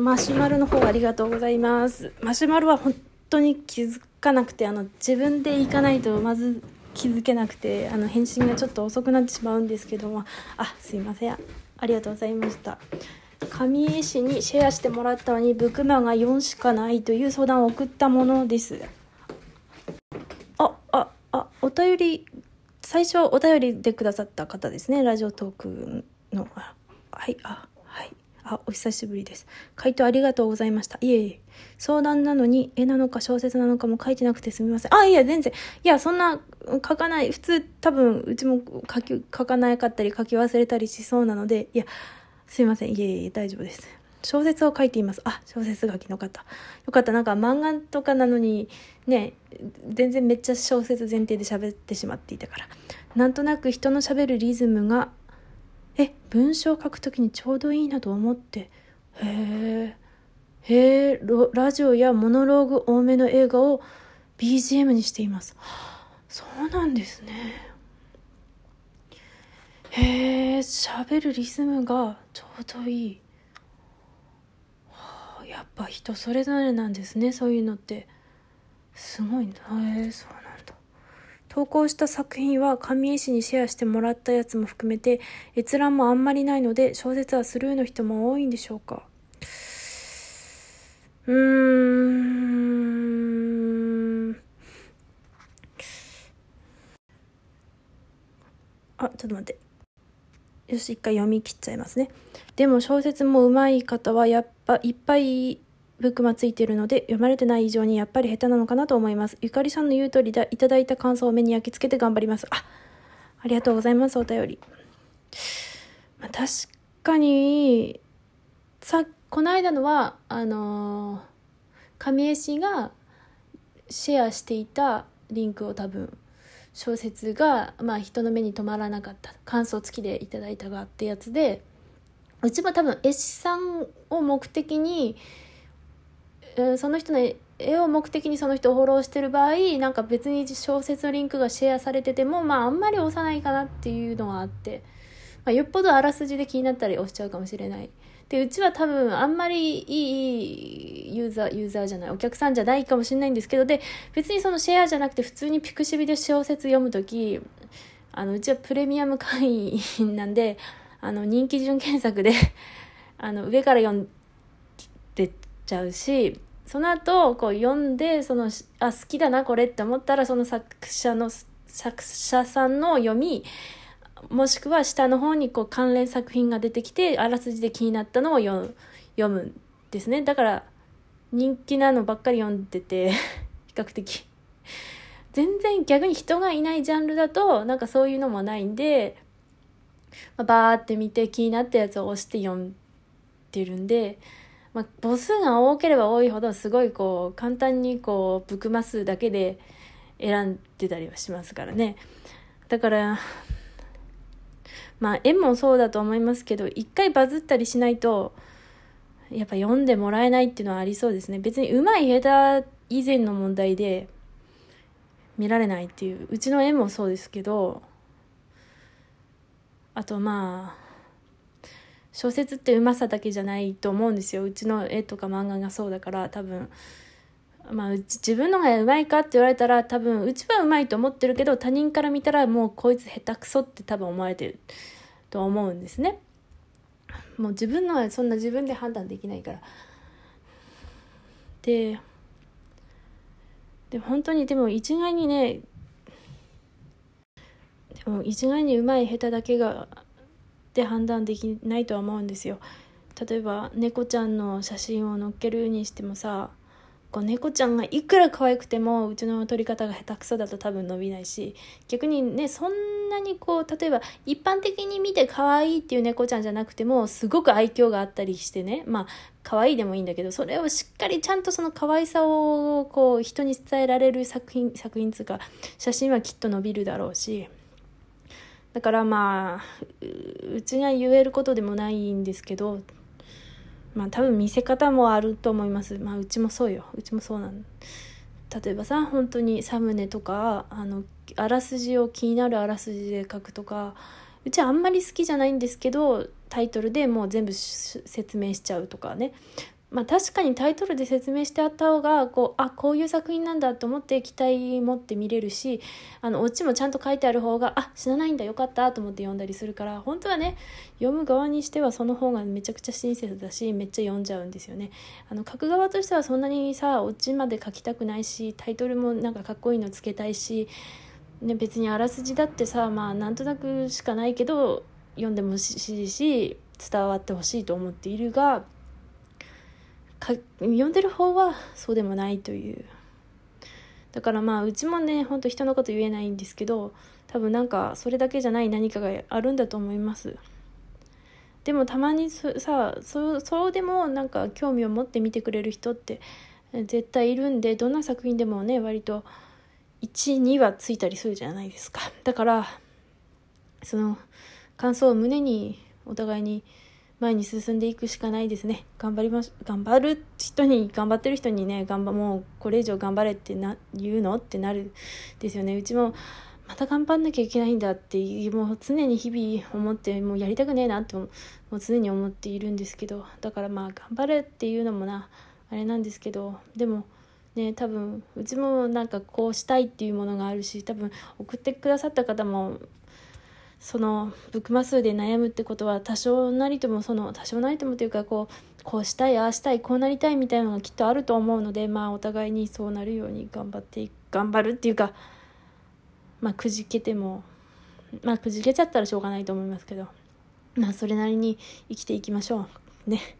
マシュマロの方ありがとうございます。マシュマロは本当に気づかなくてあの自分で行かないとまず気づけなくてあの返信がちょっと遅くなってしまうんですけども。あすいません。ありがとうございました。上江市にシェアしてもらったのにブクマが4しかないという相談を送ったものです。あああお便り最初お便りでくださった方ですね。ラジオトークの。はいあはい。あお久しぶりです。回答ありがとうございました。いえいえ。相談なのに絵なのか小説なのかも書いてなくてすみません。あいや全然。いやそんな書かない。普通多分うちも書き書かなかったり書き忘れたりしそうなのでいやすいません。いえいえ大丈夫です。小説を書いています。あ小説書きの方。よかった。なんか漫画とかなのにね全然めっちゃ小説前提で喋ってしまっていたから。なんとなく人の喋るリズムがえ文章を書くときにちょうどいいなと思って。へえへえラジオやモノローグ多めの映画を BGM にしています。そうなんですね。へえ喋るリズムがちょうどいい。やっぱ人それぞれなんですねそういうのって。すごいな。へえそうなんだ。投稿した作品は上江市にシェアしてもらったやつも含めて閲覧もあんまりないので小説はスルーの人も多いんでしょうか。うーん。あちょっと待って。よし、一回読み切っちゃいますね。でも小説も上手い方はやっぱいっぱいブックマついてるので読まれてない以上にやっぱり下手なのかなと思います。ゆかりさんの言う通りだ、いただいた感想を目に焼き付けて頑張ります。あ、ありがとうございます、お便り。まあ、確かに、さ、この間のは、あのー、上江氏がシェアしていたリンクを多分小説が、まあ、人の目に留まらなかった感想付きでいただいたがってやつでうちは多分絵師さんを目的に、その人の絵を目的にその人をフォローしてる場合なんか別に小説のリンクがシェアされててもまああんまり押さないかなっていうのはあって、まあ、よっぽどあらすじで気になったり押しちゃうかもしれない。でうちは多分あんまりいいユーザーユーザーじゃないお客さんじゃないかもしれないんですけどで別にそのシェアじゃなくて普通にピクシブで小説読む時あのうちはプレミアム会員なんであの人気順検索であの上から読んでちゃうしその後こう読んでそのあ好きだなこれって思ったらその作者の作者さんの読みもしくは下の方にこう関連作品が出てきてあらすじで気になったのを読むんですね。だから人気なのばっかり読んでて 比較的。全然逆に人がいないジャンルだとなんかそういうのもないんで、ま、バーって見て気になったやつを押して読んでるんで、まあ、母数が多ければ多いほどすごいこう簡単にこうブクマ数だけで選んでたりはしますからね。だからまあ絵もそうだと思いますけど一回バズったりしないとやっぱ読んでもらえないっていうのはありそうですね。別に上手い下手以前の問題で見られないっていううちの絵もそうですけどあとまあ小説ってうまさだけじゃないと思うんですようちの絵とか漫画がそうだから多分まあ、うち自分のがうまいかって言われたら多分うちはうまいと思ってるけど他人から見たらもうこいつ下手くそって多分思われてると思うんですね。もう自分のはそんな自分で判断できないから。で、でも本当にでも一概にね、でも一概にうまい下手だけがで判断できないとは思うんですよ。例えば猫ちゃんの写真を載っけるにしてもさこう猫ちゃんがいくら可愛くてもうちの撮り方が下手くそだと多分伸びないし逆にねそんなにこう例えば一般的に見て可愛いっていう猫ちゃんじゃなくてもすごく愛嬌があったりしてねまあ可愛いでもいいんだけどそれをしっかりちゃんとその可愛さをこう人に伝えられる作品作品つうか写真はきっと伸びるだろうしだからまあうちが言えることでもないんですけどまあ多分見せ方もあると思います。まあうちもそうよ。うちもそうなん。例えばさ本当にサムネとかあのあらすじを気になるあらすじで書くとかうちはあんまり好きじゃないんですけどタイトルでもう全部説明しちゃうとかね。まあ確かにタイトルで説明してあった方がこうあこういう作品なんだと思って期待持って見れるしあのオチもちゃんと書いてある方があ死なないんだよかったと思って読んだりするから本当はね読む側にしてはその方がめちゃくちゃ親切だしめっちゃ読んじゃうんですよね。あの書く側としてはそんなにさオチまで書きたくないしタイトルもなんかかっこいいのつけたいし、ね、別にあらすじだってさまあなんとなくしかないけど読んでもほしいし伝わってほしいと思っているが読んでる方はそうでもないという。だからまあうちもねほんと人のこと言えないんですけど多分なんかそれだけじゃない何かがあるんだと思います。でもたまにさそそうでもなんか興味を持って見てくれる人って絶対いるんでどんな作品でもね割と12はついたりするじゃないですか。だからその感想を胸にお互いに前に進んでいくしかないですね。頑張りまし、頑張る人に、頑張ってる人にね、頑張、もうこれ以上頑張れってな、言うのってなるですよね。うちも、また頑張んなきゃいけないんだってもう常に日々思って、もうやりたくねえなってもう常に思っているんですけど、だからまあ頑張れっていうのもな、あれなんですけど、でも、ね、多分うちもなんかこうしたいっていうものがあるし多分送ってくださった方もそのブックマ数で悩むってことは多少なりともその多少なりともというかこうこうしたいああしたいこうなりたいみたいなのがきっとあると思うのでまあお互いにそうなるように頑張って頑張るっていうかまあくじけてもまあくじけちゃったらしょうがないと思いますけどまあそれなりに生きていきましょうね。